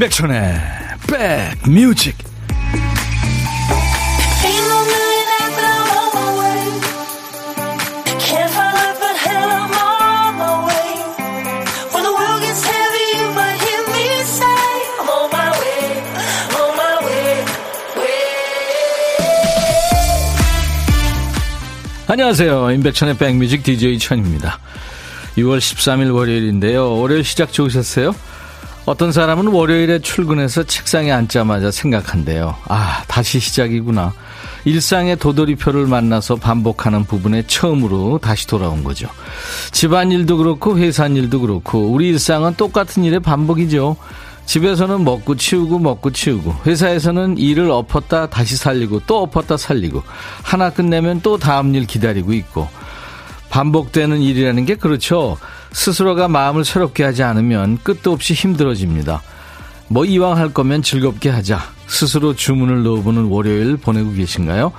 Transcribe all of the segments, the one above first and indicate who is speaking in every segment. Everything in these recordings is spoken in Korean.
Speaker 1: 임백천의 백뮤직 안녕하세요. 임백천의 백뮤직 DJ 천입니다. 6월 13일 월요일인데요. 월요일 시작 좋으셨어요? 어떤 사람은 월요일에 출근해서 책상에 앉자마자 생각한대요. 아, 다시 시작이구나. 일상의 도돌이표를 만나서 반복하는 부분에 처음으로 다시 돌아온 거죠. 집안일도 그렇고 회사일도 그렇고 우리 일상은 똑같은 일의 반복이죠. 집에서는 먹고 치우고 먹고 치우고 회사에서는 일을 엎었다 다시 살리고 또 엎었다 살리고 하나 끝내면 또 다음 일 기다리고 있고 반복되는 일이라는 게 그렇죠. 스스로가 마음을 새롭게 하지 않으면 끝도 없이 힘들어집니다. 뭐 이왕 할 거면 즐겁게 하자. 스스로 주문을 넣어보는 월요일 보내고 계신가요?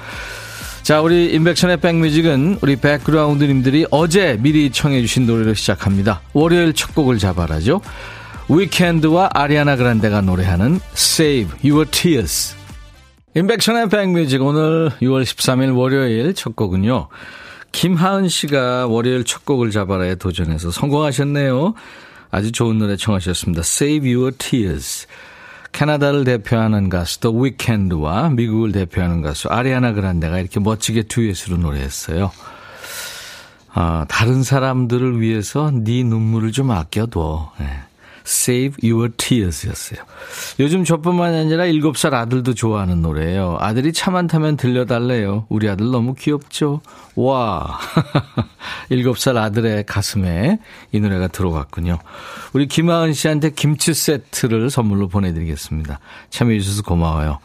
Speaker 1: 자, 우리 인백션의 백뮤직은 우리 백그라운드님들이 어제 미리 청해주신 노래로 시작합니다. 월요일 첫 곡을 잡아라죠. 위켄드와 아리아나 그란데가 노래하는 Save Your Tears. 인백션의 백뮤직 오늘 6월 13일 월요일 첫 곡은요. 김하은 씨가 월요일 첫 곡을 잡아라에 도전해서 성공하셨네요. 아주 좋은 노래 청하셨습니다. Save Your Tears. 캐나다를 대표하는 가수 더 위켄드와 미국을 대표하는 가수 아리아나 그란데가 이렇게 멋지게 듀엣으로 노래했어요. 아, 다른 사람들을 위해서 네 눈물을 좀 아껴둬. 네. Save Your Tears 였어요. 요즘 저뿐만 아니라 7살 아들도 좋아하는 노래예요. 아들이 차안 타면 들려달래요. 우리 아들 너무 귀엽죠? 와. 7살 아들의 가슴에 이 노래가 들어갔군요. 우리 김하은 씨한테 김치 세트를 선물로 보내드리겠습니다. 참여해주셔서 고마워요.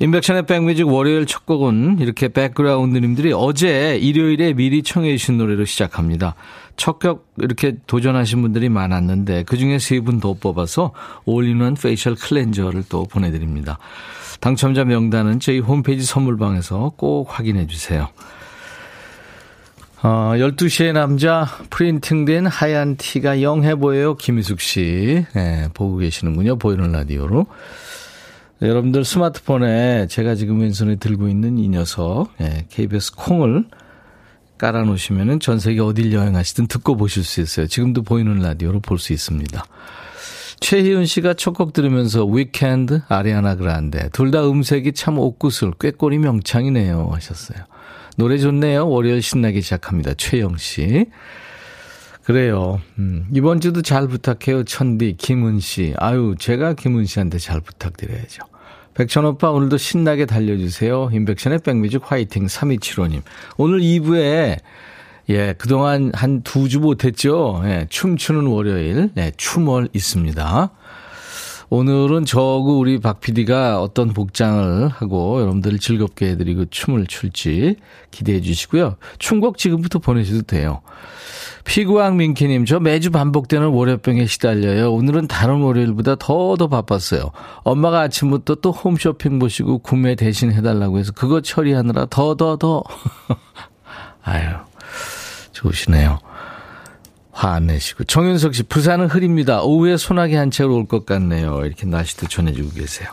Speaker 1: 인백션의 백뮤직 월요일 첫 곡은 이렇게 백그라운드님들이 어제 일요일에 미리 청해 주신 노래로 시작합니다. 첫격 이렇게 도전하신 분들이 많았는데 그중에 세 분 더 뽑아서 all-in-one facial cleanser를 또 보내드립니다. 당첨자 명단은 저희 홈페이지 선물방에서 꼭 확인해 주세요. 어, 12시의 남자 프린팅된 하얀 티가 young해 보여요. 김희숙 씨. 네, 보고 계시는군요. 보이는 라디오로. 네, 여러분들 스마트폰에 제가 지금 왼손에 들고 있는 이 녀석, 네, KBS 콩을 깔아놓으시면은 전 세계 어딜 여행하시든 듣고 보실 수 있어요. 지금도 보이는 라디오로 볼 수 있습니다. 최희은 씨가 첫 곡 들으면서 위켄드, 아리아나 그란데 둘 다 음색이 참 옥구슬, 꾀꼬리 명창이네요 하셨어요. 노래 좋네요. 월요일 신나게 시작합니다. 최영 씨. 그래요. 음, 이번 주도 잘 부탁해요. 천디, 김은 씨. 아유, 제가 김은 씨한테 잘 부탁드려야죠. 백천 오빠 오늘도 신나게 달려주세요. 인백션의 백뮤직 화이팅 3275님. 오늘 2부에 예, 그동안 한 두 주 못했죠. 예, 춤추는 월요일, 네, 춤월 있습니다. 오늘은 저하고 우리 박 PD가 어떤 복장을 하고 여러분들을 즐겁게 해드리고 춤을 출지 기대해 주시고요. 춤곡 지금부터 보내셔도 돼요. 피구왕 민키님, 저 매주 반복되는 월요병에 시달려요. 오늘은 다른 월요일보다 더 더 바빴어요. 엄마가 아침부터 또 홈쇼핑 보시고 구매 대신 해달라고 해서 그거 처리하느라 더, 더, 더. 아유, 좋으시네요. 화안 내시고. 정윤석 씨, 부산은 흐립니다. 오후에 소나기 한 채로 올 것 같네요. 이렇게 날씨도 전해주고 계세요.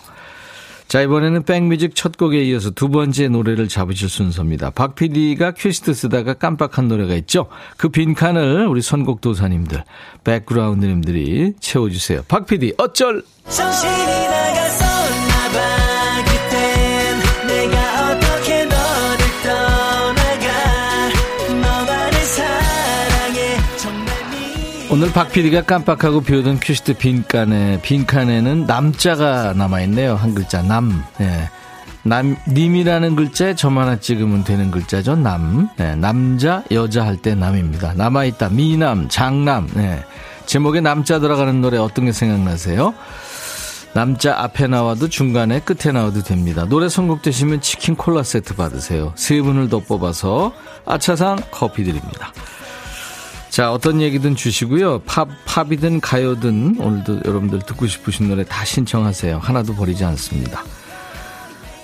Speaker 1: 자, 이번에는 백뮤직 첫 곡에 이어서 두 번째 노래를 잡으실 순서입니다. 박 PD가 퀴스트 쓰다가 깜빡한 노래가 있죠? 그 빈칸을 우리 선곡 도사님들, 백그라운드님들이 채워주세요. 박 PD, 어쩔! 정신이 오늘 박 PD가 깜빡하고 비우던 큐시트 빈칸에, 빈칸에는 남자가 남아 있네요. 한 글자, 남. 예. 남, 님이라는 글자에 점 하나 찍으면 되는 글자죠. 남. 네, 남자, 여자 할 때 남입니다. 남아 있다. 미남, 장남. 네. 제목에 남자 들어가는 노래 어떤 게 생각나세요? 남자 앞에 나와도 중간에 끝에 나와도 됩니다. 노래 선곡되시면 치킨 콜라 세트 받으세요. 세 분을 더 뽑아서 아차상 커피 드립니다. 자, 어떤 얘기든 주시고요. 팝, 팝이든 가요든 오늘도 여러분들 듣고 싶으신 노래 다 신청하세요. 하나도 버리지 않습니다.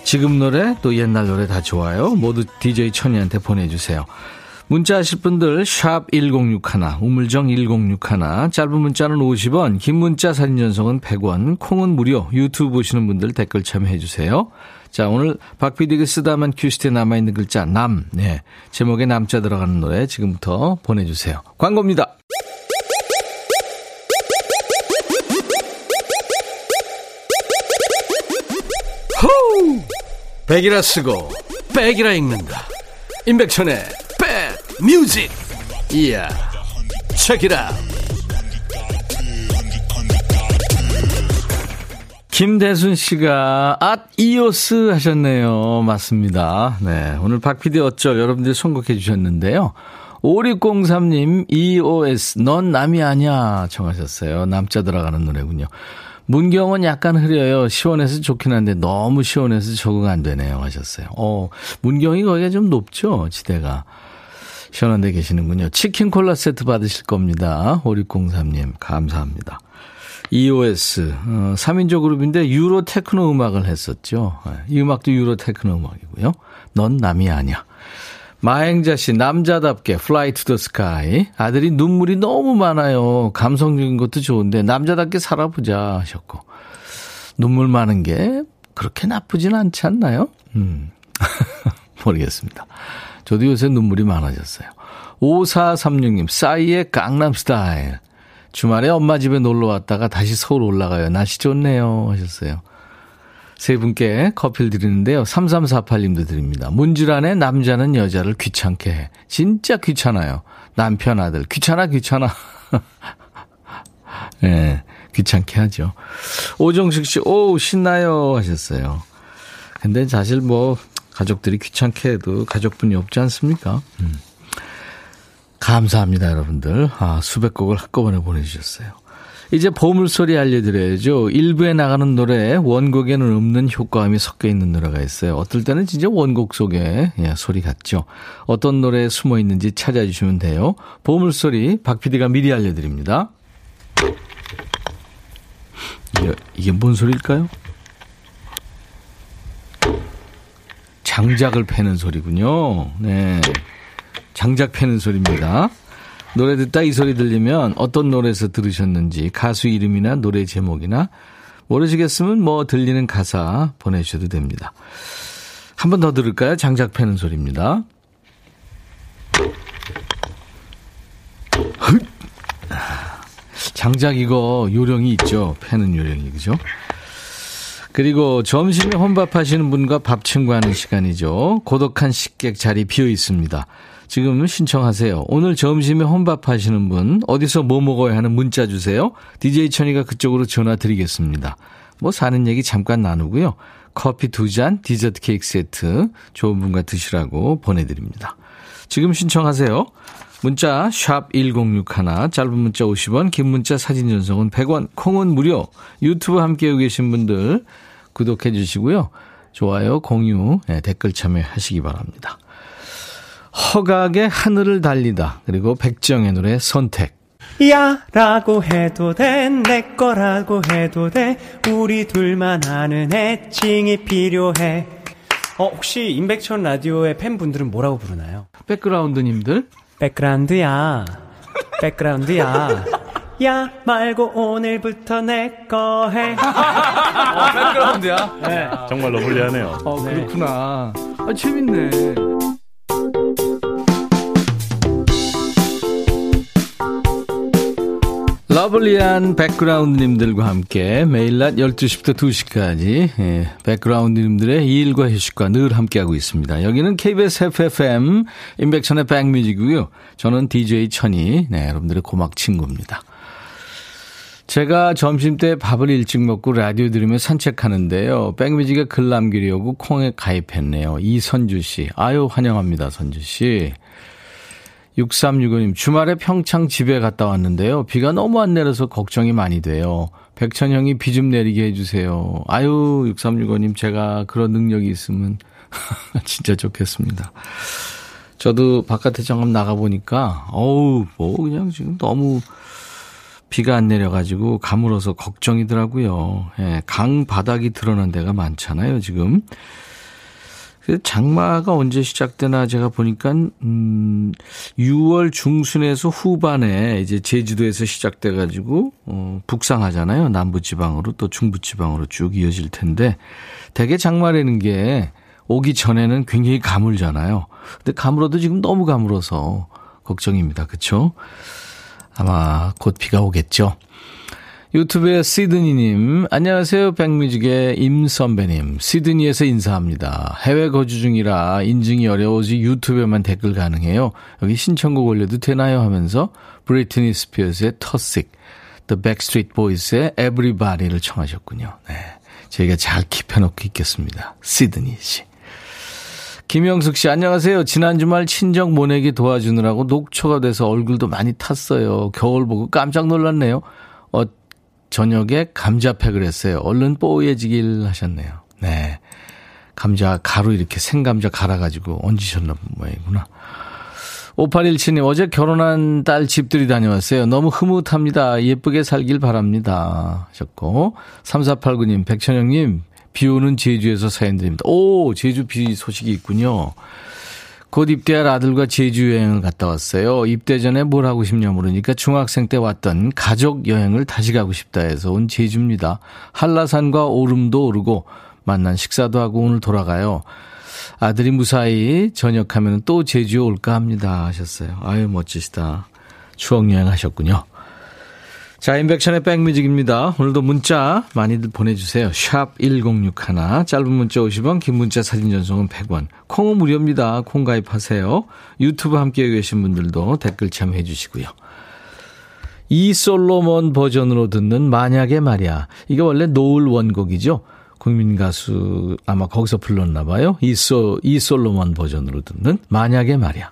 Speaker 1: 지금 노래 또 옛날 노래 다 좋아요. 모두 DJ 천이한테 보내주세요. 문자 하실 분들 샵 1061, 우물정 1061, 짧은 문자는 50원, 긴 문자 사진 전송은 100원, 콩은 무료, 유튜브 보시는 분들 댓글 참여해 주세요. 자, 오늘 박PD가 쓰다만 큐시트에 남아있는 글자 남, 네, 제목에 남자 들어가는 노래 지금부터 보내주세요. 광고입니다. 호우! 백이라 쓰고 백이라 읽는다. 임백천의 뮤직 이야 책이라 김대순 씨가 앗 이오스 하셨네요. 맞습니다. 네. 오늘 박PD 어쩔 여러분들이 선곡해 주셨는데요. 5603님 EOS 넌 남이 아니야 청하셨어요. 남자 들어가는 노래군요. 문경은 약간 흐려요. 시원해서 좋긴 한데 너무 시원해서 적응 안 되네요 하셨어요. 어, 문경이 거기가 좀 높죠 지대가. 시원한 데 계시는군요. 치킨 콜라 세트 받으실 겁니다. 5603님, 감사합니다. EOS, 어, 3인조 그룹인데 유로 테크노 음악을 했었죠. 네, 이 음악도 유로 테크노 음악이고요. 넌 남이 아니야. 마행자 씨, 남자답게 Fly to the Sky. 아들이 눈물이 너무 많아요. 감성적인 것도 좋은데 남자답게 살아보자 하셨고. 눈물 많은 게 그렇게 나쁘진 않지 않나요? 음. 모르겠습니다. 저도 요새 눈물이 많아졌어요. 5436님, 싸이의 강남 스타일. 주말에 엄마 집에 놀러 왔다가 다시 서울 올라가요. 날씨 좋네요. 하셨어요. 세 분께 커피를 드리는데요. 3348님도 드립니다. 문질안에 남자는 여자를 귀찮게 해. 진짜 귀찮아요. 남편 아들. 귀찮아, 귀찮아. 예, 네, 귀찮게 하죠. 오정식 씨, 오, 신나요. 하셨어요. 근데 사실 뭐, 가족들이 귀찮게 해도 가족분이 없지 않습니까? 음. 감사합니다, 여러분들. 아, 수백 곡을 한꺼번에 보내주셨어요. 이제 보물소리 알려드려야죠. 일부에 나가는 노래 원곡에는 없는 효과음이 섞여 있는 노래가 있어요. 어떨 때는 진짜 원곡 속에 예, 소리 같죠. 어떤 노래에 숨어 있는지 찾아주시면 돼요. 보물소리 박 PD가 미리 알려드립니다. 이게, 이게 뭔 소리일까요? 장작을 패는 소리군요. 네. 장작 패는 소리입니다. 노래 듣다 이 소리 들리면 어떤 노래에서 들으셨는지 가수 이름이나 노래 제목이나 모르시겠으면 뭐 들리는 가사 보내주셔도 됩니다. 한 번 더 들을까요? 장작 패는 소리입니다. 장작 이거 요령이 있죠. 패는 요령이 그죠? 그리고 점심에 혼밥하시는 분과 밥 친구하는 시간이죠. 고독한 식객 자리 비어 있습니다. 지금 신청하세요. 오늘 점심에 혼밥 하시는 분 어디서 뭐 먹어야 하는 문자 주세요. DJ 천이가 그쪽으로 전화 드리겠습니다. 뭐 사는 얘기 잠깐 나누고요. 커피 두 잔, 디저트 케이크 세트 좋은 분과 드시라고 보내드립니다. 지금 신청하세요. 문자 1061, 짧은 문자 50원, 긴 문자 사진 전송은 100원, 콩은 무료. 유튜브 함께하고 계신 분들 구독해 주시고요. 좋아요, 공유, 네, 댓글 참여하시기 바랍니다. 허각의 하늘을 달리다 그리고 백정의 노래 선택
Speaker 2: 야 라고 해도 돼 내 거라고 해도 돼 우리 둘만 아는 애칭이 필요해 어 혹시 임백천 라디오의 팬분들은 뭐라고 부르나요?
Speaker 1: 백그라운드님들
Speaker 2: 백그라운드야. 백그라운드야. 야 말고 오늘부터 내 거 해.
Speaker 1: 어, 백그라운드야.
Speaker 3: 네. 정말로 불리하네요.
Speaker 1: 어, 그렇구나. 아, 재밌네. 러블리한 백그라운드님들과 함께 매일 낮 12시부터 2시까지 예, 백그라운드님들의 일과 휴식과 늘 함께하고 있습니다. 여기는 KBS FFM 인백천의 백뮤직이고요. 저는 DJ 천이 네, 여러분들의 고막 친구입니다. 제가 점심때 밥을 일찍 먹고 라디오 들으며 산책하는데요. 백뮤직에 글 남기려고 콩에 가입했네요. 이선주 씨. 아유 환영합니다. 선주 씨. 6365님, 주말에 평창 집에 갔다 왔는데요. 비가 너무 안 내려서 걱정이 많이 돼요. 백천형이 비 좀 내리게 해주세요. 아유, 6365님, 제가 그런 능력이 있으면 진짜 좋겠습니다. 저도 바깥에 잠깐 나가보니까, 어우, 뭐, 그냥 지금 너무 비가 안 내려가지고 가물어서 걱정이더라고요. 예, 강 바닥이 드러난 데가 많잖아요, 지금. 장마가 언제 시작되나 제가 보니까 음 6월 중순에서 후반에 이제 제주도에서 시작돼 가지고 어 북상하잖아요. 남부 지방으로 또 중부 지방으로 쭉 이어질 텐데 대개 장마라는 게 오기 전에는 굉장히 가물잖아요. 근데 가물어도 지금 너무 가물어서 걱정입니다. 그렇죠? 아마 곧 비가 오겠죠. 유튜브의 시드니님, 안녕하세요. 백뮤직의 임선배님. 시드니에서 인사합니다. 해외 거주 중이라 인증이 어려워지 유튜브에만 댓글 가능해요. 여기 신청곡 올려도 되나요? 하면서 브리트니 스피어스의 터식, The Backstreet Boys의 Everybody를 청하셨군요. 네. 저희가 잘 킵해놓고 있겠습니다. 시드니 씨. 김영숙 씨, 안녕하세요. 지난 주말 친정 모내기 도와주느라고 녹초가 돼서 얼굴도 많이 탔어요. 겨울 보고 깜짝 놀랐네요. 어, 저녁에 감자팩을 했어요. 얼른 뽀얘지길 하셨네요. 네. 감자 가루 이렇게 생감자 갈아가지고 얹으셨나 모양이구나. 5817님, 어제 결혼한 딸 집들이 다녀왔어요. 너무 흐뭇합니다. 예쁘게 살길 바랍니다. 하셨고. 3489님, 백천영님, 비 오는 제주에서 사연 드립니다. 오, 제주 비 소식이 있군요. 곧 입대할 아들과 제주 여행을 갔다 왔어요. 입대 전에 뭘 하고 싶냐 물으니까 중학생 때 왔던 가족 여행을 다시 가고 싶다 해서 온 제주입니다. 한라산과 오름도 오르고 만난 식사도 하고 오늘 돌아가요. 아들이 무사히 전역하면 또 제주에 올까 합니다 하셨어요. 아유 멋지시다. 추억 여행 하셨군요. 자, 인백션의 백뮤직입니다. 오늘도 문자 많이들 보내주세요. 샵 1061, 짧은 문자 50원, 긴 문자 사진 전송은 100원. 콩은 무료입니다. 콩 가입하세요. 유튜브 함께 계신 분들도 댓글 참여해 주시고요. 이 솔로몬 버전으로 듣는 만약에 말이야. 이게 원래 노을 원곡이죠. 국민 가수 아마 거기서 불렀나 봐요. 이 소 이 솔로몬 버전으로 듣는 만약에 말이야.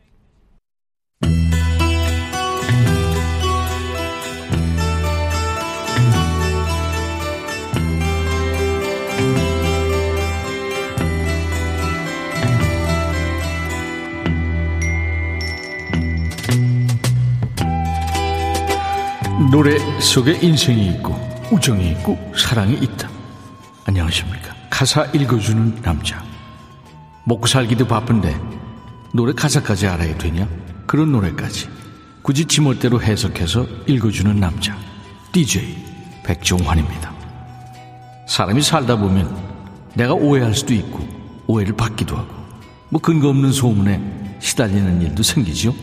Speaker 1: 노래 속에 인생이 있고 우정이 있고 사랑이 있다. 안녕하십니까. 가사 읽어주는 남자. 먹고 살기도 바쁜데 노래 가사까지 알아야 되냐? 그런 노래까지 굳이 지멋대로 해석해서 읽어주는 남자. DJ 백종환입니다. 사람이 살다 보면 내가 오해할 수도 있고 오해를 받기도 하고 뭐 근거 없는 소문에 시달리는 일도 생기지요.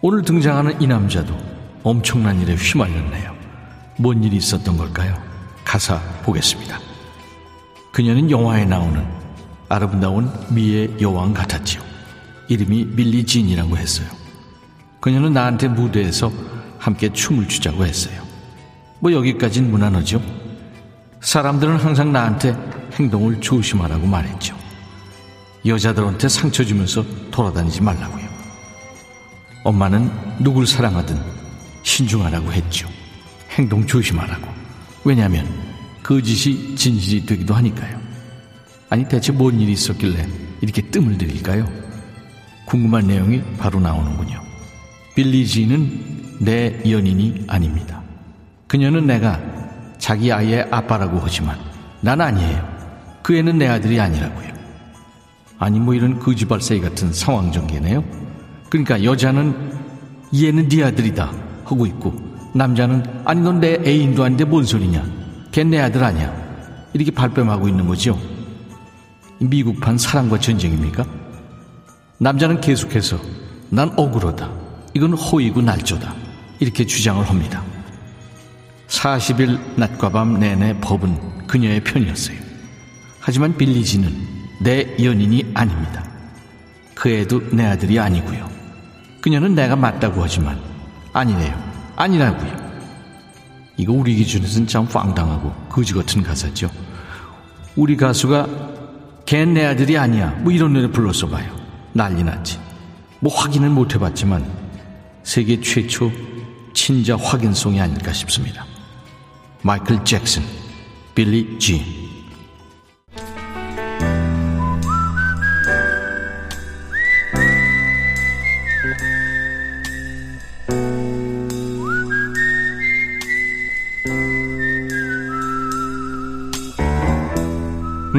Speaker 1: 오늘 등장하는 이 남자도 엄청난 일에 휘말렸네요. 뭔 일이 있었던 걸까요? 가사 보겠습니다. 그녀는 영화에 나오는 아름다운 미의 여왕 같았지요. 이름이 밀리 진이라고 했어요. 그녀는 나한테 무대에서 함께 춤을 추자고 했어요. 뭐 여기까진 무난하죠. 사람들은 항상 나한테 행동을 조심하라고 말했죠. 여자들한테 상처 주면서 돌아다니지 말라고요. 엄마는 누굴 사랑하든 신중하라고 했죠. 행동 조심하라고. 왜냐하면 거짓이 그 진실이 되기도 하니까요. 아니 대체 뭔 일이 있었길래 이렇게 뜸을 들일까요? 궁금한 내용이 바로 나오는군요. 빌리지는 내 연인이 아닙니다. 그녀는 내가 자기 아이의 아빠라고 하지만 난 아니에요. 그 애는 내 아들이 아니라고요. 아니 뭐 이런 거지발사이 같은 상황 전개네요. 그러니까 여자는 얘는 네 아들이다. 하고 있고 남자는 아니 넌 내 애인도 아닌데 뭔 소리냐? 걔내 아들 아니야. 이렇게 발뺌하고 있는 거죠. 미국판 사랑과 전쟁입니까? 남자는 계속해서 난 억울하다. 이건 호의고 날조다. 이렇게 주장을 합니다. 40일 낮과 밤 내내 법은 그녀의 편이었어요. 하지만 빌리지는 내 연인이 아닙니다. 그 애도 내 아들이 아니고요. 그녀는 내가 맞다고 하지만 아니네요. 아니라고요. 이거 우리 기준에서는 참 황당하고 거지 같은 가사죠. 우리 가수가 걘 내 아들이 아니야. 뭐 이런 노래 불렀어 봐요. 난리 났지. 뭐 확인을 못 해봤지만 세계 최초 친자 확인송이 아닐까 싶습니다. 마이클 잭슨, 빌리 진.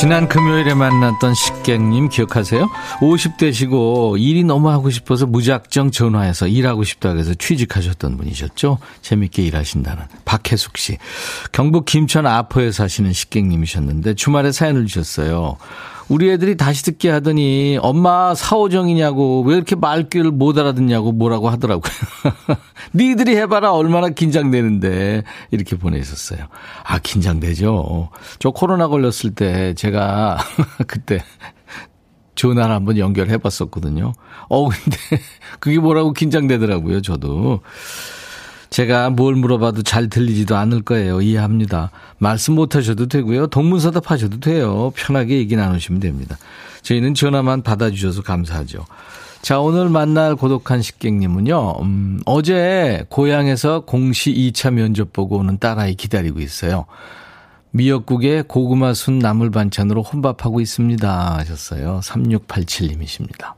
Speaker 1: 지난 금요일에 만났던 식객님 기억하세요? 50대시고 일이 너무 하고 싶어서 무작정 전화해서 일하고 싶다고 해서 취직하셨던 분이셨죠? 재밌게 일하신다는 박혜숙 씨. 경북 김천 아포에 사시는 식객님이셨는데 주말에 사연을 주셨어요. 우리 애들이 다시 듣게 하더니 엄마 사오정이냐고 왜 이렇게 말귀를 못 알아듣냐고 뭐라고 하더라고요. 니들이 해봐라 얼마나 긴장되는데 이렇게 보내셨어요. 아 긴장되죠. 저 코로나 걸렸을 때 제가 그때 전화를 한번 연결해 봤었거든요. 어 근데 그게 뭐라고 긴장되더라고요. 저도. 제가 뭘 물어봐도 잘 들리지도 않을 거예요. 이해합니다. 말씀 못 하셔도 되고요. 동문서답 하셔도 돼요. 편하게 얘기 나누시면 됩니다. 저희는 전화만 받아주셔서 감사하죠. 자, 오늘 만날 고독한 식객님은요, 음, 어제 고향에서 공시 2차 면접 보고 오는 딸아이 기다리고 있어요. 미역국에 고구마 순 나물 반찬으로 혼밥하고 있습니다. 하셨어요. 3687님이십니다.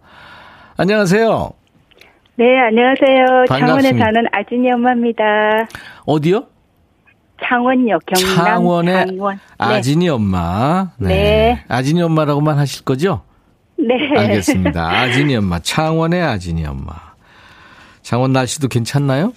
Speaker 1: 안녕하세요.
Speaker 3: 네, 안녕하세요.
Speaker 1: 반갑습니다.
Speaker 3: 창원에 사는 아진이 엄마입니다.
Speaker 1: 어디요?
Speaker 3: 창원요, 경남
Speaker 1: 창원의
Speaker 3: 창원. 네.
Speaker 1: 아진이 엄마.
Speaker 3: 네.
Speaker 1: 아진이 엄마라고만 하실 거죠?
Speaker 3: 네.
Speaker 1: 알겠습니다. 아진이 엄마. 창원의 아진이 엄마. 창원 날씨도 괜찮나요?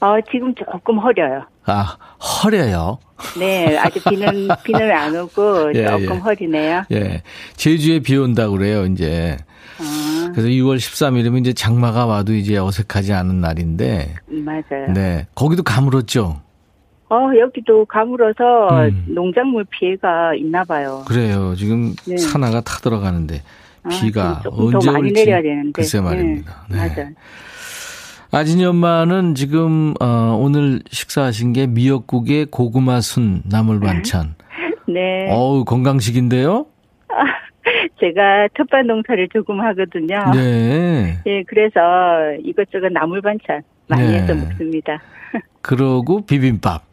Speaker 3: 어, 지금 조금 허려요.
Speaker 1: 아, 허려요.
Speaker 3: 네, 아직 비는, 비는 안 오고
Speaker 1: 예,
Speaker 3: 조금
Speaker 1: 예.
Speaker 3: 허리네요.
Speaker 1: 예. 제주에 비 온다고 그래요, 이제.
Speaker 3: 어,
Speaker 1: 그래서 2월 13일이면 이제 장마가 와도 이제 어색하지 않은 날인데.
Speaker 3: 맞아요.
Speaker 1: 네. 거기도 가물었죠?
Speaker 3: 어, 여기도 가물어서
Speaker 1: 음.
Speaker 3: 농작물 피해가 있나 봐요.
Speaker 1: 그래요. 지금
Speaker 3: 네.
Speaker 1: 산화가 타 들어가는데
Speaker 3: 아,
Speaker 1: 비가
Speaker 3: 더
Speaker 1: 언제
Speaker 3: 많이
Speaker 1: 올지
Speaker 3: 내려야 되는데.
Speaker 1: 글쎄 말입니다.
Speaker 3: 네,
Speaker 1: 네.
Speaker 3: 맞아요.
Speaker 1: 아진이 엄마는 지금 어, 오늘 식사하신 게 미역국에 고구마 순 나물 반찬.
Speaker 3: 네.
Speaker 1: 어우 건강식인데요.
Speaker 3: 제가 텃밭 농사를 조금 하거든요.
Speaker 1: 네.
Speaker 3: 예, 그래서 이것저것 나물 반찬 많이
Speaker 1: 네.
Speaker 3: 해서 먹습니다.
Speaker 1: 그러고 비빔밥.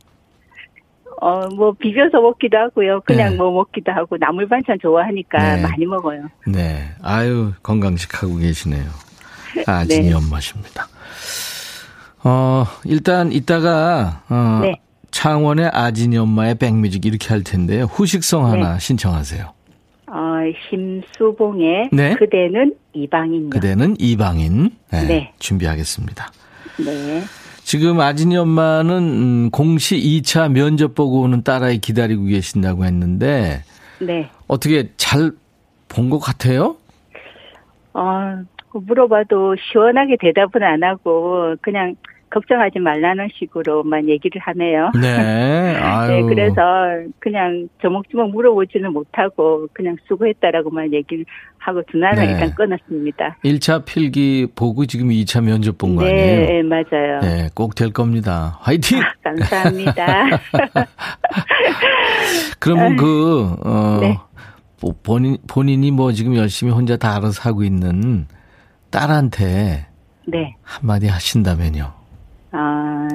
Speaker 3: 어, 뭐, 비벼서 먹기도 하고요. 그냥
Speaker 1: 네.
Speaker 3: 뭐 먹기도 하고, 나물 반찬 좋아하니까
Speaker 1: 네.
Speaker 3: 많이 먹어요.
Speaker 1: 네. 아유 건강식 하고 계시네요. 아진이
Speaker 3: 네.
Speaker 1: 엄마십니다. 어 일단 이따가 어,
Speaker 3: 네.
Speaker 1: 창원의 아진이 엄마의 백뮤직 이렇게 할 텐데요. 후식성 하나
Speaker 3: 네.
Speaker 1: 신청하세요.
Speaker 3: 어, 심수봉의
Speaker 1: 네.
Speaker 3: 그대는 이방인요.
Speaker 1: 그대는 이방인. 네,
Speaker 3: 네.
Speaker 1: 준비하겠습니다.
Speaker 3: 네.
Speaker 1: 지금 아진이 엄마는 음, 공시 2차 면접 보고 오는 딸아이 기다리고 계신다고 했는데
Speaker 3: 네.
Speaker 1: 어떻게 잘 본 것 같아요?
Speaker 3: 어, 물어봐도 시원하게 대답은 안 하고, 그냥 걱정하지 말라는 식으로만 얘기를 하네요.
Speaker 1: 네.
Speaker 3: 네, 그래서 그냥 조목조목 물어보지는 못하고 그냥 수고했다라고만 얘기를 하고 전화는
Speaker 1: 네.
Speaker 3: 일단 끊었습니다.
Speaker 1: 1차 필기 보고 지금 2차 면접 본거
Speaker 3: 네,
Speaker 1: 아니에요?
Speaker 3: 네, 맞아요.
Speaker 1: 네, 꼭 될 겁니다. 화이팅!
Speaker 3: 감사합니다.
Speaker 1: 그러면 그, 어,
Speaker 3: 네.
Speaker 1: 뭐 본인, 본인이 뭐 지금 열심히 혼자 다 알아서 하고 있는 딸한테
Speaker 3: 네.
Speaker 1: 한마디 하신다면요.
Speaker 3: 아,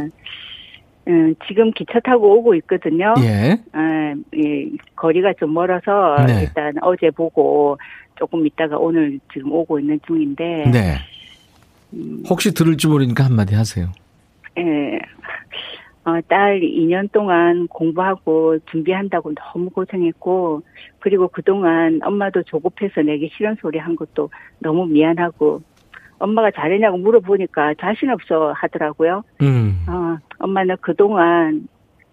Speaker 3: 음, 지금 기차 타고 오고 있거든요.
Speaker 1: 예.
Speaker 3: 아, 예, 거리가 좀 멀어서
Speaker 1: 네.
Speaker 3: 일단 어제 보고 조금 있다가 오늘 지금 오고 있는 중인데.
Speaker 1: 네. 혹시 들을지 모르니까 한마디 하세요.
Speaker 3: 예. 어, 딸 2년 동안 공부하고 준비한다고 너무 고생했고, 그리고 그동안 엄마도 조급해서 내게 싫은 소리 한 것도 너무 미안하고, 엄마가 잘했냐고 물어보니까 자신 없어 하더라고요.
Speaker 1: 음.
Speaker 3: 어, 엄마는 그동안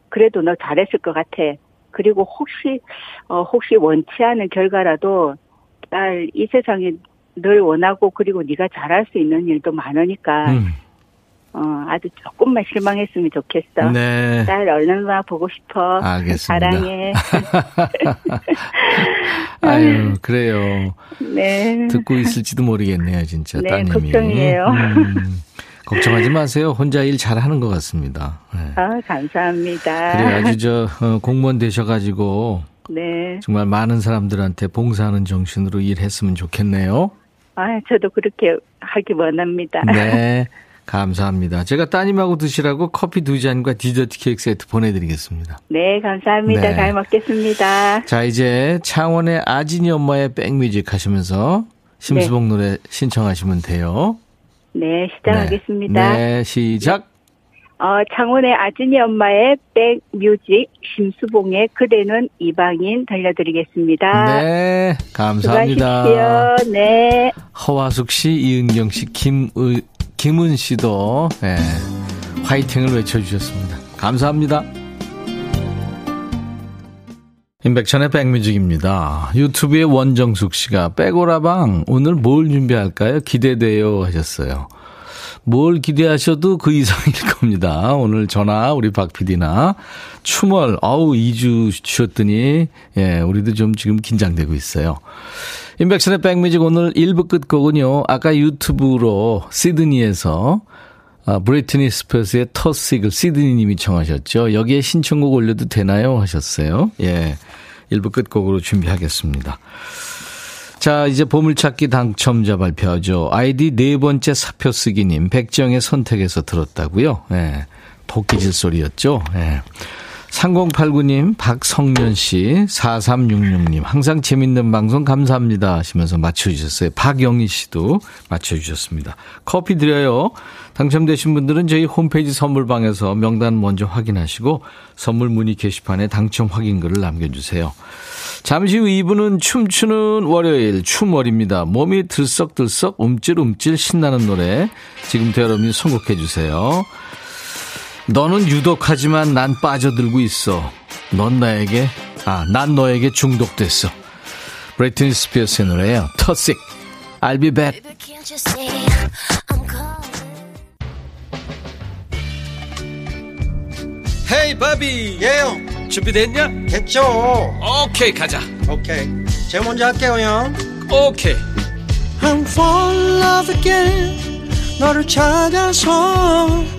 Speaker 3: 그래도 너 잘했을 것 같아. 그리고 혹시 어 혹시 원치 않은 결과라도 딸 이 세상에 늘 원하고 그리고 네가 잘할 수 있는 일도 많으니까
Speaker 1: 음.
Speaker 3: 어 아주 조금만 실망했으면 좋겠어.
Speaker 1: 네.
Speaker 3: 딸 얼른 와 보고 싶어.
Speaker 1: 알겠습니다.
Speaker 3: 사랑해.
Speaker 1: 아유, 그래요.
Speaker 3: 네.
Speaker 1: 듣고 있을지도 모르겠네요, 진짜.
Speaker 3: 네,
Speaker 1: 따님이.
Speaker 3: 걱정이에요.
Speaker 1: 음, 걱정하지 마세요. 혼자 일 잘하는 것 같습니다. 네.
Speaker 3: 아, 감사합니다.
Speaker 1: 그래 아주 저 어, 공무원 되셔가지고
Speaker 3: 네.
Speaker 1: 정말 많은 사람들한테 봉사하는 정신으로 일했으면 좋겠네요.
Speaker 3: 아, 저도 그렇게 하기 원합니다.
Speaker 1: 네. 감사합니다. 제가 따님하고 드시라고 커피 두 잔과 디저트 케이크 세트 보내드리겠습니다.
Speaker 3: 네, 감사합니다.
Speaker 1: 네.
Speaker 3: 잘 먹겠습니다.
Speaker 1: 자, 이제 창원의 아진이 엄마의 백뮤직 하시면서 심수봉 노래 신청하시면 돼요.
Speaker 3: 네, 시작하겠습니다.
Speaker 1: 네, 시작.
Speaker 3: 어, 창원의 아진이 엄마의 백뮤직 심수봉의 그대는 이방인 들려드리겠습니다.
Speaker 1: 네, 감사합니다.
Speaker 3: 수고하십시오. 네.
Speaker 1: 허화숙 씨, 이은경 씨, 김의, 김은 씨도 네, 화이팅을 외쳐주셨습니다. 감사합니다. 임백천의 백뮤직입니다. 유튜브의 원정숙 씨가 빼고라방 오늘 뭘 준비할까요? 기대돼요 하셨어요. 뭘 기대하셔도 그 이상일 겁니다. 오늘 전화 우리 박 PD나 추멀 아우 2주 쉬었더니 예, 우리도 좀 지금 긴장되고 있어요. 인백션의 백뮤직 오늘 1부 끝곡은요. 아까 유튜브로 시드니에서 아, 브리트니 스퍼스의 터시글 시드니 님이 청하셨죠. 여기에 신청곡 올려도 되나요? 하셨어요. 예. 1부 끝곡으로 준비하겠습니다. 자, 이제 보물찾기 당첨자 발표하죠. 아이디 네 번째 사표 쓰기님, 백정의 선택에서 들었다고요. 예. 토끼질 소리였죠. 예. 3089님, 박성년 씨, 4366님, 항상 재밌는 방송 감사합니다 하시면서 맞춰주셨어요. 박영희 씨도 맞춰주셨습니다. 커피 드려요. 당첨되신 분들은 저희 홈페이지 선물방에서 명단 먼저 확인하시고 선물 문의 게시판에 당첨 확인글을 남겨주세요. 잠시 후 2부는 춤추는 월요일 춤월입니다. 몸이 들썩들썩 움찔움찔 신나는 노래 지금부터 여러분이 선곡해 주세요. 너는 유독하지만 난 빠져들고 있어. 넌 나에게, 아, 난 너에게 중독됐어. 브레이튼 스피어스의 노래예요. 터식. I'll be back.
Speaker 4: 헤이 바비
Speaker 5: 예영
Speaker 4: 준비됐냐?
Speaker 5: 됐죠
Speaker 4: 오케이 가자
Speaker 5: 오케이 제가 먼저 할게요 형
Speaker 4: 오케이
Speaker 5: I'm fall in love again 너를 찾아서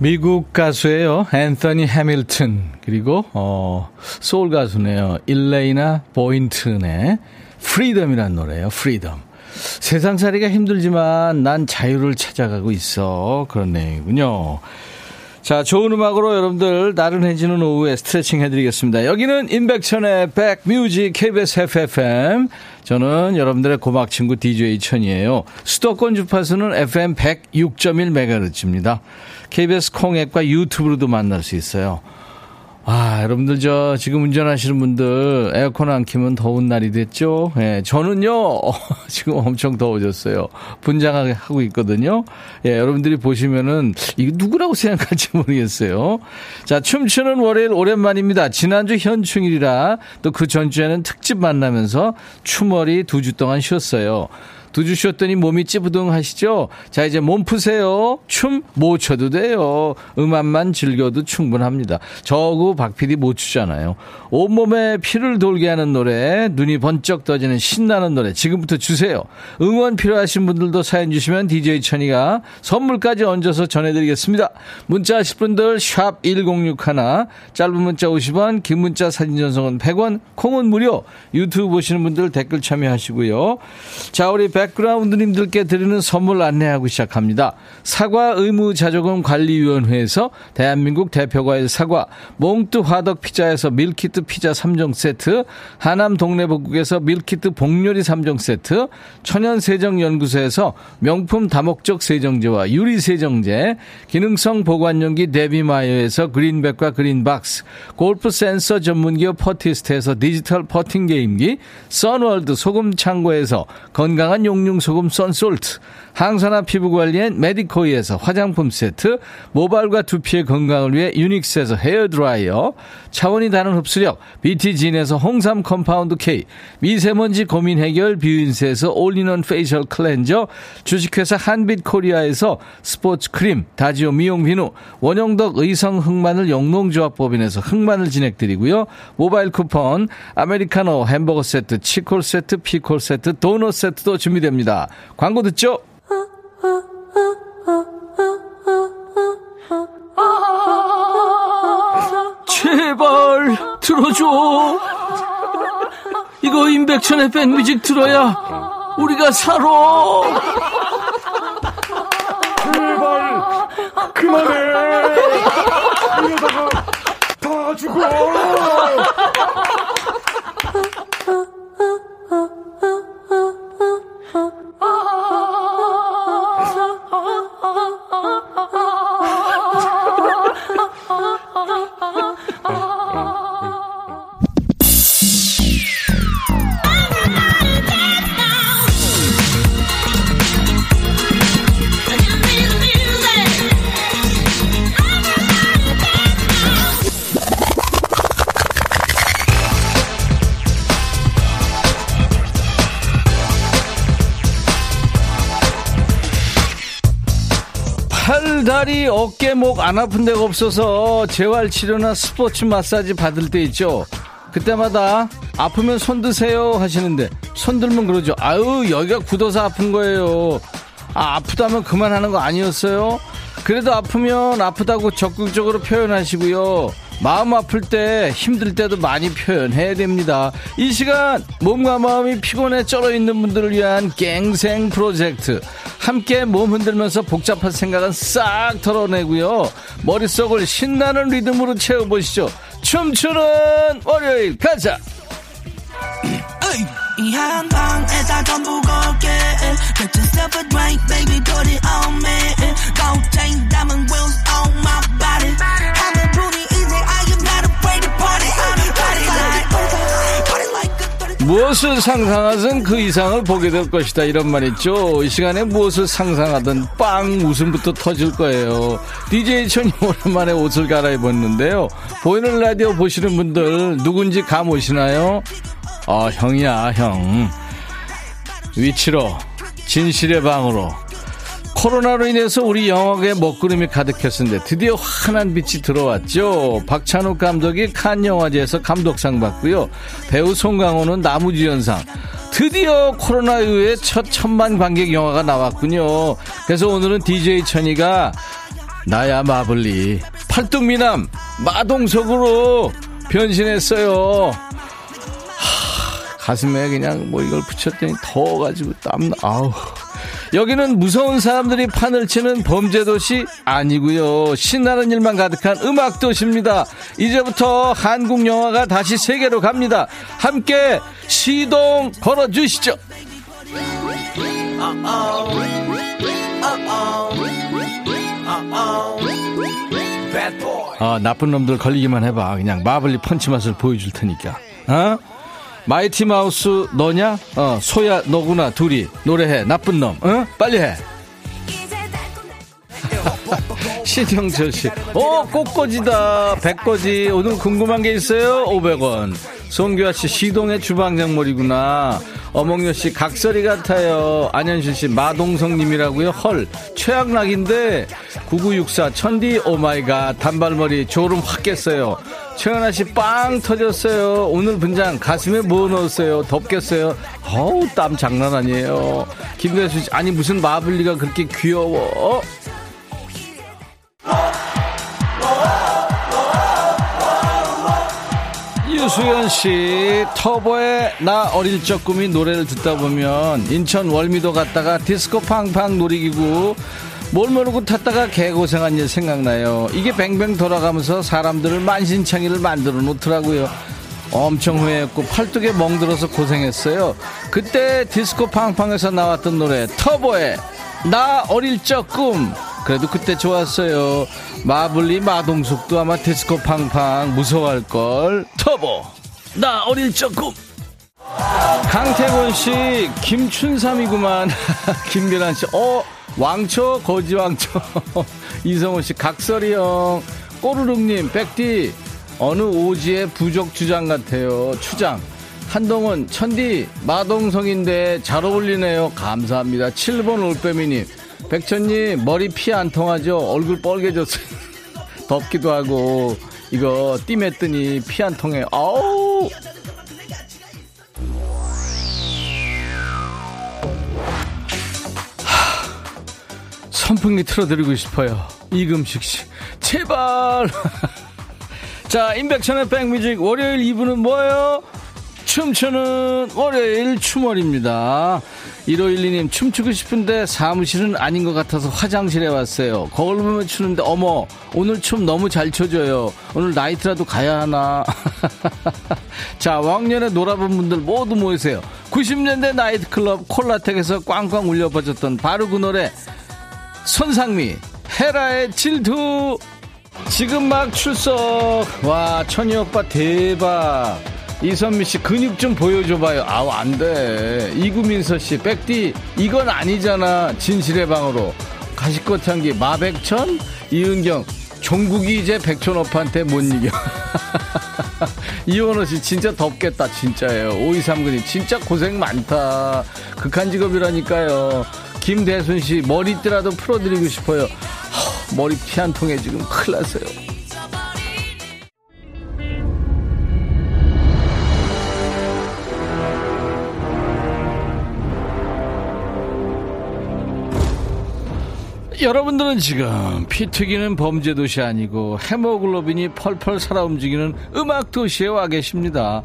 Speaker 1: 미국 가수예요. 앤서니 해밀턴. 그리고 어 소울 가수네요. 일레이나 보인튼의 Freedom이라는 노래예요. Freedom. 세상살이가 힘들지만 난 자유를 찾아가고 있어. 그런 내용이군요. 자, 좋은 음악으로 여러분들 나른해지는 오후에 스트레칭 해드리겠습니다. 여기는 임백천의 백뮤직 KBS 해피FM. 저는 여러분들의 고막 친구 DJ 천이에요. 수도권 주파수는 FM 106.1MHz입니다. KBS 콩앱과 유튜브로도 만날 수 있어요. 아, 여러분들 저 지금 운전하시는 분들 에어컨 안 키면 더운 날이 됐죠? 예, 저는요, 지금 엄청 더워졌어요. 분장하게 하고 있거든요. 예, 여러분들이 보시면은 이거 누구라고 생각할지 모르겠어요. 자, 춤추는 월요일 오랜만입니다. 지난주 현충일이라 또 그 전주에는 특집 만나면서 추머리 두주 동안 쉬었어요. 두 주 쉬었더니 몸이 찌부둥하시죠? 자, 이제 몸 푸세요. 춤 못 춰도 돼요. 음악만 즐겨도 충분합니다. 저하고 박 PD 못 추잖아요. 온몸에 피를 돌게 하는 노래, 눈이 번쩍 떠지는 신나는 노래 지금부터 주세요. 응원 필요하신 분들도 사연 주시면 DJ 천이가 선물까지 얹어서 전해드리겠습니다. 문자 하실 분들 샵 1061, 짧은 문자 50원, 긴 문자 사진 전송은 100원, 콩은 무료. 유튜브 보시는 분들 댓글 참여하시고요. 자, 우리 백 백그라운드님들께 드리는 선물 안내하고 시작합니다. 사과 의무 자조금 관리위원회에서 대한민국 대표과일 사과, 몽뚜 화덕 피자에서 밀키트 피자 3종 세트, 하남 동네복국에서 밀키트 복요리 3종 세트, 천연 세정 연구소에서 명품 다목적 세정제와 유리 세정제, 기능성 보관용기 데비마이어에서 그린백과 그린박스, 골프 센서 전문기업 퍼티스트에서 디지털 퍼팅 게임기, 선월드 소금 창고에서 건강한 용융 소금 썬솔트, 항산화 피부 관리엔 메디코이에서 화장품 세트, 모발과 두피의 건강을 위해 유닉스에서 헤어 드라이어, 차원이 다른 흡수력 BT진에서 홍삼 compound K, 미세먼지 고민 해결 뷰인스에서 all-in-one facial cleanser, 주식회사 한빛 코리아에서 스포츠 크림, 다지오 미용 비누, 원형덕 의성 흑마늘 영농조합법인에서 흑마늘 진행드리고요. 모바일 쿠폰, 아메리카노 햄버거 세트, 치콜 세트, 피콜 세트, 도넛 세트도 준비 됩니다. 광고 듣죠? 제발 들어줘. 이거 임백천의 백뮤직 들어야 우리가 살아.
Speaker 2: 제발 그만해. 이러다가 다 죽어.
Speaker 1: 다리, 어깨, 목 안 아픈 데가 없어서 재활치료나 스포츠 마사지 받을 때 있죠. 그때마다 아프면 손 드세요 하시는데 손 들면 그러죠. 아유 여기가 굳어서 아픈 거예요. 아 아프다면 그만하는 거 아니었어요? 그래도 아프면 아프다고 적극적으로 표현하시고요. 마음 아플 때 힘들 때도 많이 표현해야 됩니다. 이 시간 몸과 마음이 피곤해 쩔어 있는 분들을 위한 갱생 프로젝트. 함께 몸 흔들면서 복잡한 생각은 싹 털어내고요. 머릿속을 신나는 리듬으로 채워보시죠. 춤추는 월요일 가자.
Speaker 6: 이 한방에다 전부 걸게 Get yourself a drink baby put it on me Gold chain diamond wheels on my body
Speaker 1: 무엇을 상상하든 그 이상을 보게 될 것이다. 이런 말 있죠. 이 시간에 무엇을 상상하든 빵 웃음부터 터질 거예요. DJ 천이 오랜만에 옷을 갈아입었는데요. 보이는 라디오 보시는 분들 누군지 감 오시나요? 아 형이야 형. 위치로 진실의 방으로 코로나로 인해서 우리 영화계 먹구름이 가득했었는데 드디어 환한 빛이 들어왔죠. 박찬욱 감독이 칸 영화제에서 감독상 받고요. 배우 송강호는 나무주연상. 드디어 코로나 이후에 첫 천만 관객 영화가 나왔군요. 그래서 오늘은 DJ 천이가 나야 마블리 팔뚝미남 마동석으로 변신했어요. 가슴에 그냥 뭐 이걸 붙였더니 더워가지고 땀 나, 아우. 여기는 무서운 사람들이 판을 치는 범죄도시 아니고요 신나는 일만 가득한 음악도시입니다. 이제부터 한국 영화가 다시 세계로 갑니다. 함께 시동 걸어주시죠. 아, 나쁜 놈들 걸리기만 해봐. 그냥 마블리 펀치 맛을 보여줄 테니까. 어? 마이티 마우스 너냐? 어, 소야 너구나 둘이 노래해. 나쁜 놈. 어? 빨리 해. 신영철 씨. 어, 꽃꽂이다. 백꽂이. 오늘 궁금한 게 있어요? 500원. 송규아 씨, 시동의 주방장머리구나. 어몽여 씨, 각설이 같아요. 안현실 씨, 마동석님이라고요? 헐, 최양락인데. 9964, 천디, oh my god, 단발머리, 졸음 확 깼어요. 최연아 씨, 빵 터졌어요. 오늘 분장, 가슴에 뭐 넣었어요? 덥겠어요? 어우, 땀 장난 아니에요. 김대수 씨, 아니, 무슨 마블리가 그렇게 귀여워? 유수연 씨, 터보의 나 어릴 적 꿈이 노래를 듣다 보면 인천 월미도 갔다가 디스코 팡팡 놀이기구 뭘 모르고 탔다가 개고생한 일 생각나요. 이게 뱅뱅 돌아가면서 사람들을 만신창이를 만들어 놓더라고요. 엄청 후회했고 팔뚝에 멍들어서 고생했어요. 그때 디스코 팡팡에서 나왔던 노래 터보의 나 어릴 적 꿈. 그래도 그때 좋았어요. 마블리 마동석도 아마 디스코 팡팡 무서워할 걸. 터보 나 어릴 적 꿈. 강태곤 씨, 김춘삼이구만. 김미란 씨, 어, 왕초, 거지 왕초. 이성훈 씨, 각설이 형. 꼬르륵님, 백디, 어느 오지의 부족 주장 같아요. 추장. 한동훈, 천디, 마동석인데 잘 어울리네요. 감사합니다. 7번 올빼미님. 백천님, 머리 피 안 통하죠? 얼굴 뻘개졌어요. 덥기도 하고, 이거 띠맸더니 피 안 통해. 아우! 선풍기 틀어드리고 싶어요. 이금식 씨. 제발! 자, 임백천의 백뮤직 월요일 2부는 뭐예요? 춤추는 월요일 춤월입니다. 1512님, 춤추고 싶은데 사무실은 아닌 것 같아서 화장실에 왔어요. 거울 보면 추는데, 어머, 오늘 춤 너무 잘 춰줘요. 오늘 나이트라도 가야 하나. 자, 왕년에 놀아본 분들 모두 모이세요. 90년대 나이트클럽 콜라텍에서 꽝꽝 울려 퍼졌던 바로 그 노래, 손상미, 헤라의 질투. 지금 막 출석. 와, 천희 오빠 대박. 이선미 씨 근육 좀 보여줘봐요. 아우 안 돼. 이구민서 씨 백디 이건 아니잖아. 진실의 방으로 가시꽃 향기 마백천 이은경 종국이 이제 백천 오빠한테 못 이겨. 이원호 씨 진짜 덥겠다 진짜예요. 오이삼근이 진짜 고생 많다. 극한 직업이라니까요. 김대순 씨 머리띠라도 풀어드리고 싶어요. 허, 머리 피 한 통에 지금 큰일 났어요. 여러분들은 지금 피 튀기는 범죄 도시 아니고 헤모글로빈이 펄펄 살아 움직이는 음악 도시에 와 계십니다.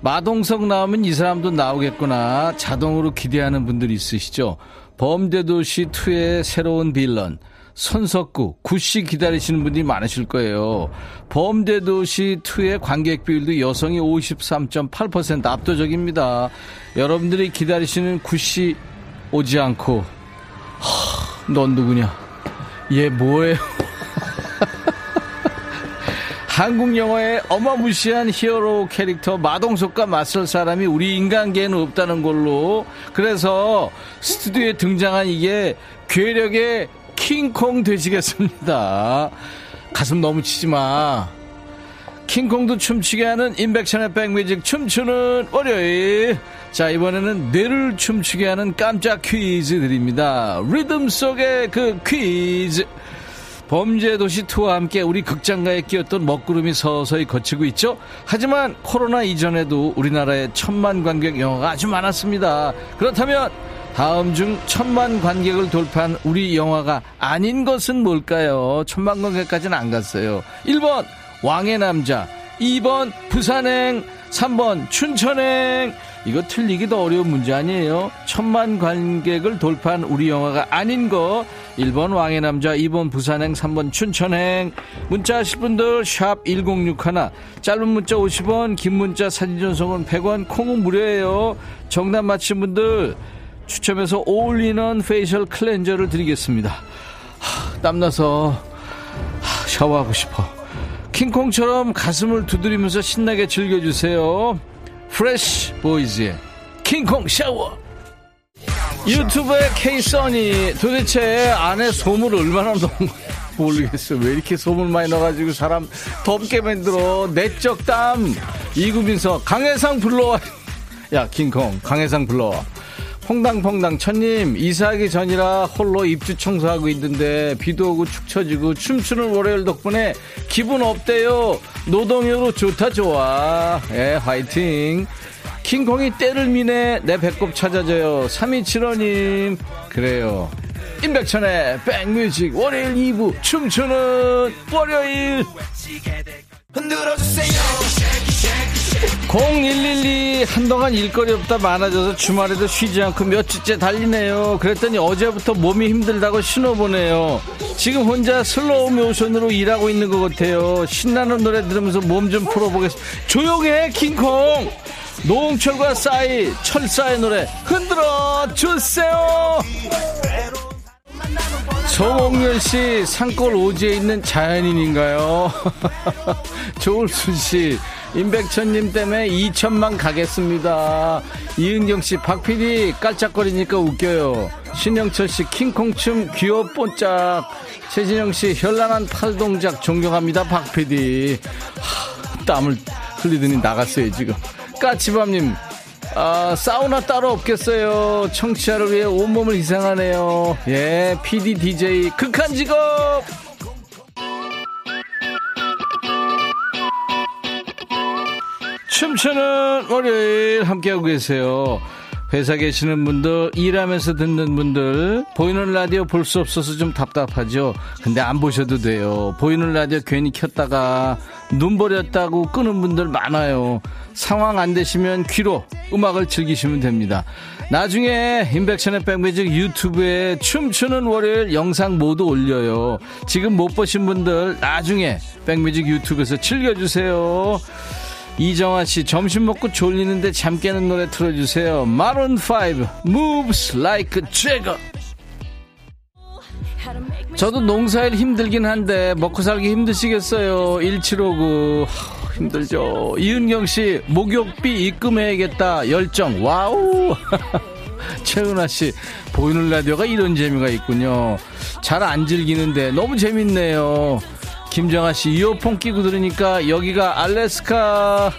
Speaker 1: 마동석 나오면 이 사람도 나오겠구나 자동으로 기대하는 분들이 있으시죠. 범죄도시 2의 새로운 빌런 손석구, 구씨 기다리시는 분들이 많으실 거예요. 범죄도시 2의 관객 비율도 여성이 53.8% 압도적입니다. 여러분들이 기다리시는 구씨 오지 않고 하, 넌 누구냐? 얘 뭐예요? 한국 영화의 어마무시한 히어로 캐릭터 마동석과 맞설 사람이 우리 인간계에는 없다는 걸로 그래서 스튜디오에 등장한 이게 괴력의 킹콩 되시겠습니다. 가슴 너무 치지 마. 킹콩도 춤추게 하는 인백션의 백뮤직 춤추는 월요일. 자, 이번에는 뇌를 춤추게 하는 깜짝 퀴즈 드립니다. 리듬 속의 그 퀴즈. 범죄도시 투와 함께 우리 극장가에 끼었던 먹구름이 서서히 거치고 있죠. 하지만 코로나 이전에도 우리나라에 천만 관객 영화가 아주 많았습니다. 그렇다면 다음 중 천만 관객을 돌파한 우리 영화가 아닌 것은 뭘까요? 천만 관객까지는 안 갔어요. 1번 왕의 남자, 2번 부산행, 3번 춘천행. 이거 틀리기도 어려운 문제 아니에요? 천만 관객을 돌파한 우리 영화가 아닌 거. 1번 왕의 남자 2번 부산행 3번 춘천행. 문자 하실 분들 샵 1061 짧은 문자 50원 긴 문자 사진 전송은 100원 콩은 무료예요. 정답 맞힌 분들 추첨해서 all-in-one facial cleanser를 드리겠습니다. 하, 땀나서 하, 샤워하고 싶어. 킹콩처럼 가슴을 두드리면서 신나게 즐겨주세요 프레쉬 보이즈의 킹콩 샤워 유튜브의 케이써니 도대체 안에 소물 얼마나 넣은 거야 모르겠어 왜 이렇게 소물 많이 넣어가지고 사람 덥게 만들어. 내적 땀. 이구민서 강해상 불러와. 야 킹콩 강해상 불러와 퐁당퐁당 천님 이사하기 전이라 홀로 입주 청소하고 있는데 비도 오고 축 처지고 춤추는 월요일 덕분에 기분 없대요. 노동요로 좋다 좋아. 예 화이팅. 킹콩이 때를 미네 내 배꼽 찾아줘요. 3275님 그래요. 임백천의 백뮤직 월요일 2부 춤추는 월요일
Speaker 6: 흔들어주세요
Speaker 1: 0112 한동안 일거리 없다 많아져서 주말에도 쉬지 않고 며칠째 달리네요. 그랬더니 어제부터 몸이 힘들다고 신호 보내요. 지금 혼자 슬로우 모션으로 일하고 있는 것 같아요. 신나는 노래 들으면서 몸 좀 풀어보겠습니다. 조용해 킹콩. 노홍철과 싸이 철싸의 노래 흔들어 주세요. 정옥렬 씨 산골 오지에 있는 자연인인가요? 조울순 씨 임백천님 때문에 2천만 가겠습니다. 이은경 씨, 박 PD 깔짝거리니까 웃겨요. 신영철 씨, 킹콩춤 귀여본짝. 최진영 씨, 현란한 팔 동작 존경합니다, 박 PD. 하, 땀을 흘리더니 나갔어요, 지금. 까치밤님, 아, 사우나 따로 없겠어요. 청취자를 위해 온몸을 희생하네요. 예, PD, DJ, 극한 직업! 춤추는 월요일 함께하고 계세요. 회사 계시는 분들, 일하면서 듣는 분들, 보이는 라디오 볼 수 없어서 좀 답답하죠? 근데 안 보셔도 돼요. 보이는 라디오 괜히 켰다가 눈 버렸다고 끄는 분들 많아요. 상황 안 되시면 귀로 음악을 즐기시면 됩니다. 나중에 인백션의 백뮤직 유튜브에 춤추는 월요일 영상 모두 올려요. 지금 못 보신 분들 나중에 백뮤직 유튜브에서 즐겨주세요. 이정아 씨 점심 먹고 졸리는데 잠 깨는 노래 틀어주세요. 마룬 5 Moves Like a Dragon. 저도 농사일 힘들긴 한데 먹고 살기 힘드시겠어요. 1759 힘들죠. 이은경 씨 목욕비 입금해야겠다. 열정 와우. 최은아 씨 보이는 라디오가 이런 재미가 있군요. 잘 안 즐기는데 너무 재밌네요. 김정아 씨 이어폰 끼고 들으니까 여기가 알래스카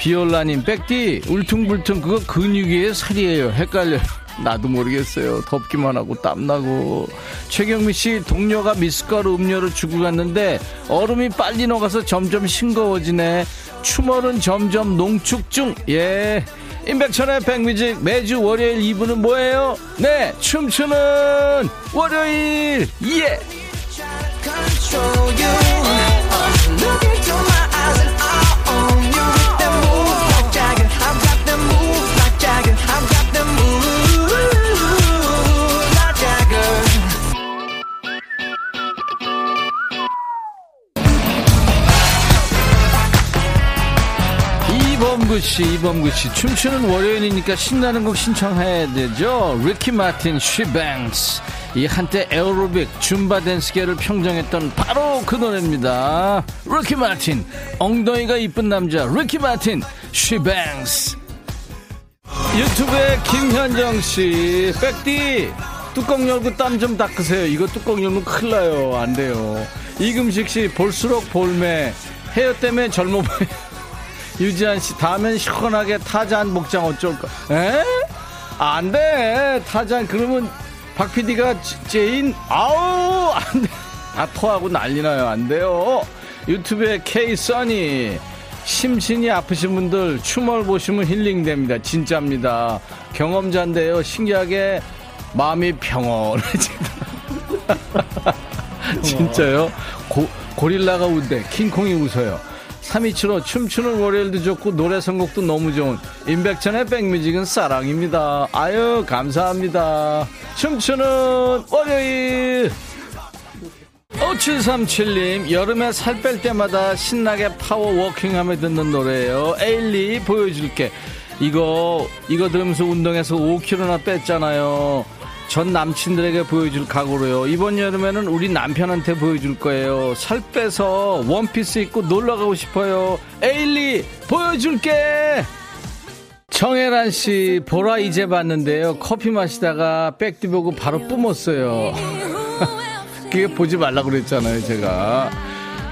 Speaker 1: 비올라님 백디 울퉁불퉁 그거 근육이에요 살이에요 헷갈려요 나도 모르겠어요. 덥기만 하고 땀나고. 최경미 씨 동료가 미숫가루 음료를 주고 갔는데 얼음이 빨리 녹아서 점점 싱거워지네. 추멀은 점점 농축 중 예. 임백천의 백뮤직 매주 월요일 2부는 뭐예요? 네 춤추는 월요일. 예 이범구 씨, 이범구 씨. 춤추는 월요일이니까 신나는 곡 신청해야 되죠. 리키 마틴, She Bangs. 이 한때 에어로빅, 줌바 댄스계를 평정했던 바로 그 노래입니다. 리키 마틴, 엉덩이가 이쁜 남자, 리키 마틴, She Bangs. 유튜브에 김현정 씨, 백디, 뚜껑 열고 땀 좀 닦으세요. 이거 뚜껑 열면 큰일 나요. 안 돼요. 이금식 씨, 볼수록 볼매. 헤어 때문에 젊어 보여. 유지한 씨, 다음엔 시원하게 타잔 복장 어쩔까? 에? 안 돼. 타잔, 그러면 박 PD가 제인, 아우, 안 돼. 다 토하고 난리 나요. 안 돼요. 유튜브에 K 써니. 심신이 아프신 분들 춤을 보시면 힐링됩니다. 진짜입니다. 경험자인데요. 신기하게 마음이 평온해집니다. 진짜요? 고, 고릴라가 웃대. 킹콩이 웃어요. 327호 춤추는 월요일도 좋고 노래 선곡도 너무 좋은 임백천의 백뮤직은 사랑입니다. 아유 감사합니다. 춤추는 월요일 5737님 여름에 살 뺄 때마다 신나게 파워워킹하며 듣는 노래예요. 에일리 보여줄게. 이거 이거 들으면서 운동해서 5kg나 뺐잖아요. 전 남친들에게 보여줄 각오로요. 이번 여름에는 우리 남편한테 보여줄 거예요. 살 빼서 원피스 입고 놀러 가고 싶어요. 에일리 보여줄게. 정혜란 씨 보라 이제 봤는데요. 커피 마시다가 백디 보고 바로 뿜었어요. 그게 보지 말라 그랬잖아요, 제가.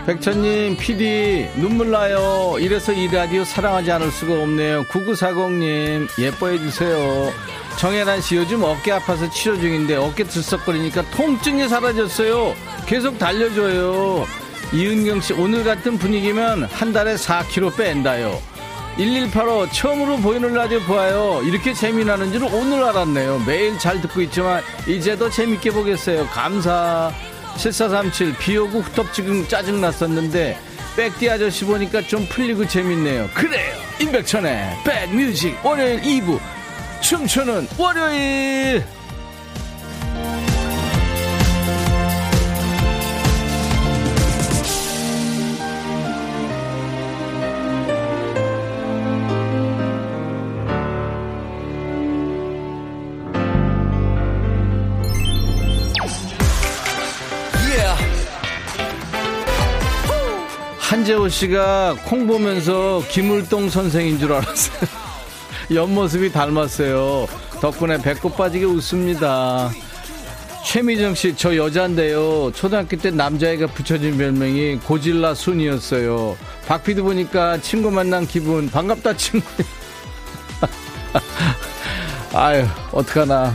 Speaker 1: 백천님, PD, 눈물 나요. 이래서 이 라디오 사랑하지 않을 수가 없네요. 9940님, 예뻐해 주세요. 정혜란 씨, 요즘 어깨 아파서 치료 중인데 어깨 들썩거리니까 통증이 사라졌어요. 계속 달려줘요. 이은경 씨, 오늘 같은 분위기면 한 달에 4kg 뺀다요. 1185 처음으로 보이는 라디오 보아요. 이렇게 재미나는 줄 오늘 알았네요. 매일 잘 듣고 있지만 이제 더 재밌게 보겠어요. 감사. 7437 비오고 후텁 지금 짜증났었는데 백디 아저씨 보니까 좀 풀리고 재밌네요. 그래요. 임백천의 백뮤직 월요일 2부 춤추는 월요일. 한재호 씨가 콩 보면서 김울동 선생인 줄 알았어요. 옆모습이 닮았어요. 덕분에 배꼽 빠지게 웃습니다. 최미정 씨, 저 여잔데요. 초등학교 때 남자애가 붙여준 별명이 고질라 순이었어요. 박피드 보니까 친구 만난 기분 반갑다 친구. 아유, 어떡하나.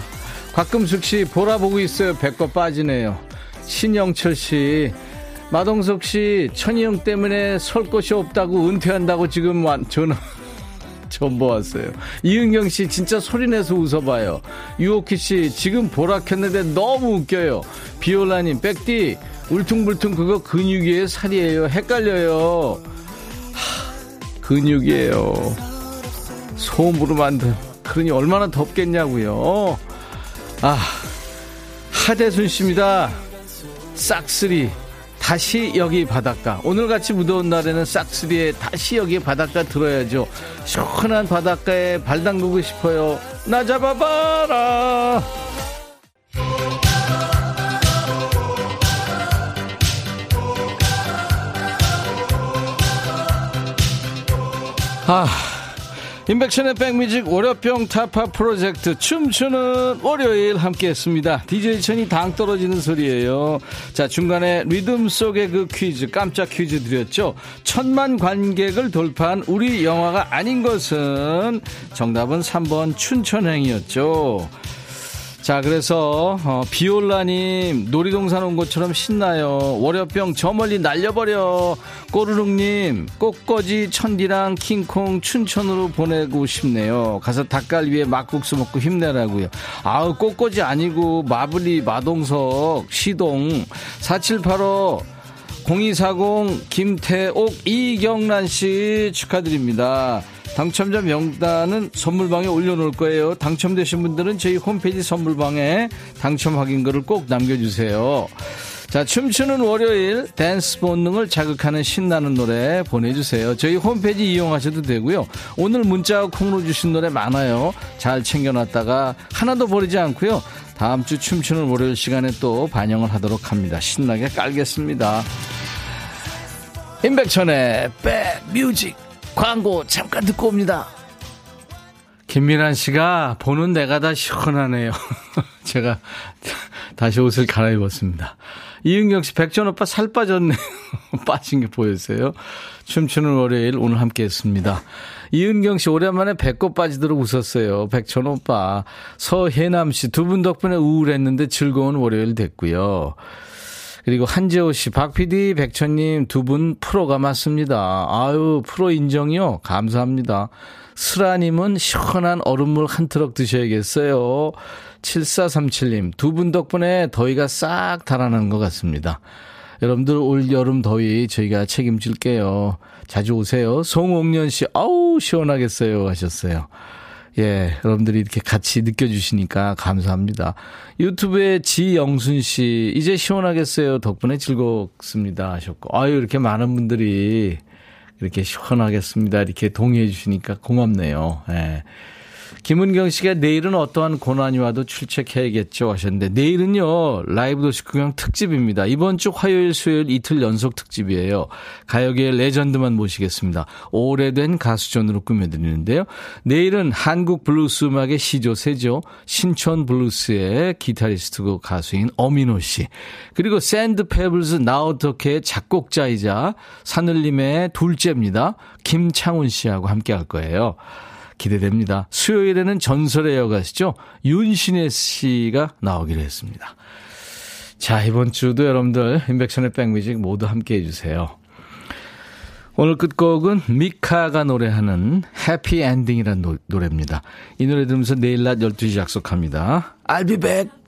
Speaker 1: 곽금숙 씨, 보라 보고 있어요. 배꼽 빠지네요. 신영철 씨, 마동석 씨, 천희영 때문에 설 곳이 없다고 은퇴한다고 지금 완, 전화, 전보 왔어요. 이은경 씨, 진짜 소리내서 웃어봐요. 유오키 씨, 지금 보라 켰는데 너무 웃겨요. 비올라님, 백디, 울퉁불퉁 그거 근육이에요? 살이에요? 헷갈려요. 하, 근육이에요. 소음으로 만든. 그러니 얼마나 덥겠냐고요. 아, 하대순 씨입니다. 싹쓸이. 다시 여기 바닷가. 오늘같이 무더운 날에는 싹쓸이에 다시 여기 바닷가 들어야죠. 시원한 바닷가에 발 담그고 싶어요. 나 잡아봐라. 아, 인백션의 백뮤직 월요병 타파 프로젝트 춤추는 월요일 함께 했습니다. DJ 천이 당 떨어지는 소리예요. 자, 중간에 리듬 속의 그 퀴즈, 깜짝 퀴즈 드렸죠. 천만 관객을 돌파한 우리 영화가 아닌 것은 정답은 3번 춘천행이었죠. 자, 그래서 어, 비올라님 놀이동산 온 것처럼 신나요. 월요병 저 멀리 날려버려. 꼬르륵님 꽃거지 천디랑 킹콩 춘천으로 보내고 싶네요. 가서 닭갈 위에 막국수 먹고 힘내라고요. 아우 꽃거지 아니고 마블리 마동석 시동 4785 0240 김태옥 이경란 씨 축하드립니다. 당첨자 명단은 선물방에 올려놓을 거예요. 당첨되신 분들은 저희 홈페이지 선물방에 당첨 확인글을 꼭 남겨주세요. 자, 춤추는 월요일 댄스 본능을 자극하는 신나는 노래 보내주세요. 저희 홈페이지 이용하셔도 되고요. 오늘 문자 콩으로 주신 노래 많아요. 잘 챙겨놨다가 하나도 버리지 않고요. 다음 주 춤추는 월요일 시간에 또 반영을 하도록 합니다. 신나게 깔겠습니다. 임백천의 백뮤직 광고 잠깐 듣고 옵니다. 김미란 씨가 보는 내가 다 시원하네요. 제가 다시 옷을 갈아입었습니다. 이은경 씨, 백전 오빠 살 빠졌네요. 빠진 게 보였어요. 춤추는 월요일 오늘 함께 했습니다. 이은경 씨, 오랜만에 배꼽 빠지도록 웃었어요. 백천 오빠. 서혜남 씨, 두 분 덕분에 우울했는데 즐거운 월요일 됐고요. 그리고 한재호 씨, 박 PD, 백천님 두 분 프로가 맞습니다. 아유, 프로 인정이요? 감사합니다. 슬아님은 시원한 얼음물 한 트럭 드셔야겠어요. 7437님, 두 분 덕분에 더위가 싹 달아난 것 같습니다. 여러분들 올 여름 더위 저희가 책임질게요. 자주 오세요. 송옥년 씨, 아우, 시원하겠어요. 하셨어요. 예, 여러분들이 이렇게 같이 느껴주시니까 감사합니다. 유튜브에 지영순 씨, 이제 시원하겠어요. 덕분에 즐겁습니다. 하셨고. 아유, 이렇게 많은 분들이 이렇게 시원하겠습니다. 이렇게 동의해 주시니까 고맙네요. 예. 김은경 씨가 내일은 어떠한 고난이 와도 출첵해야겠죠 하셨는데 내일은요 라이브 도시 구경 특집입니다. 이번 주 화요일 수요일 이틀 연속 특집이에요. 가요계의 레전드만 모시겠습니다. 오래된 가수전으로 꾸며드리는데요. 내일은 한국 블루스 음악의 시조새죠. 신촌 블루스의 기타리스트고 가수인 엄인호 씨 그리고 샌드 페블즈 나 어떡해의 작곡자이자 산울림의 둘째입니다. 김창훈 씨하고 함께 할 거예요. 기대됩니다. 수요일에는 전설의 여가수시죠. 윤시내 씨가 나오기로 했습니다. 자, 이번 주도 여러분들 임백천의 백뮤직 모두 함께 해주세요. 오늘 끝곡은 미카가 노래하는 Happy Ending이라는 노래입니다. 이 노래 들으면서 내일 낮 12시 약속합니다. I'll be back.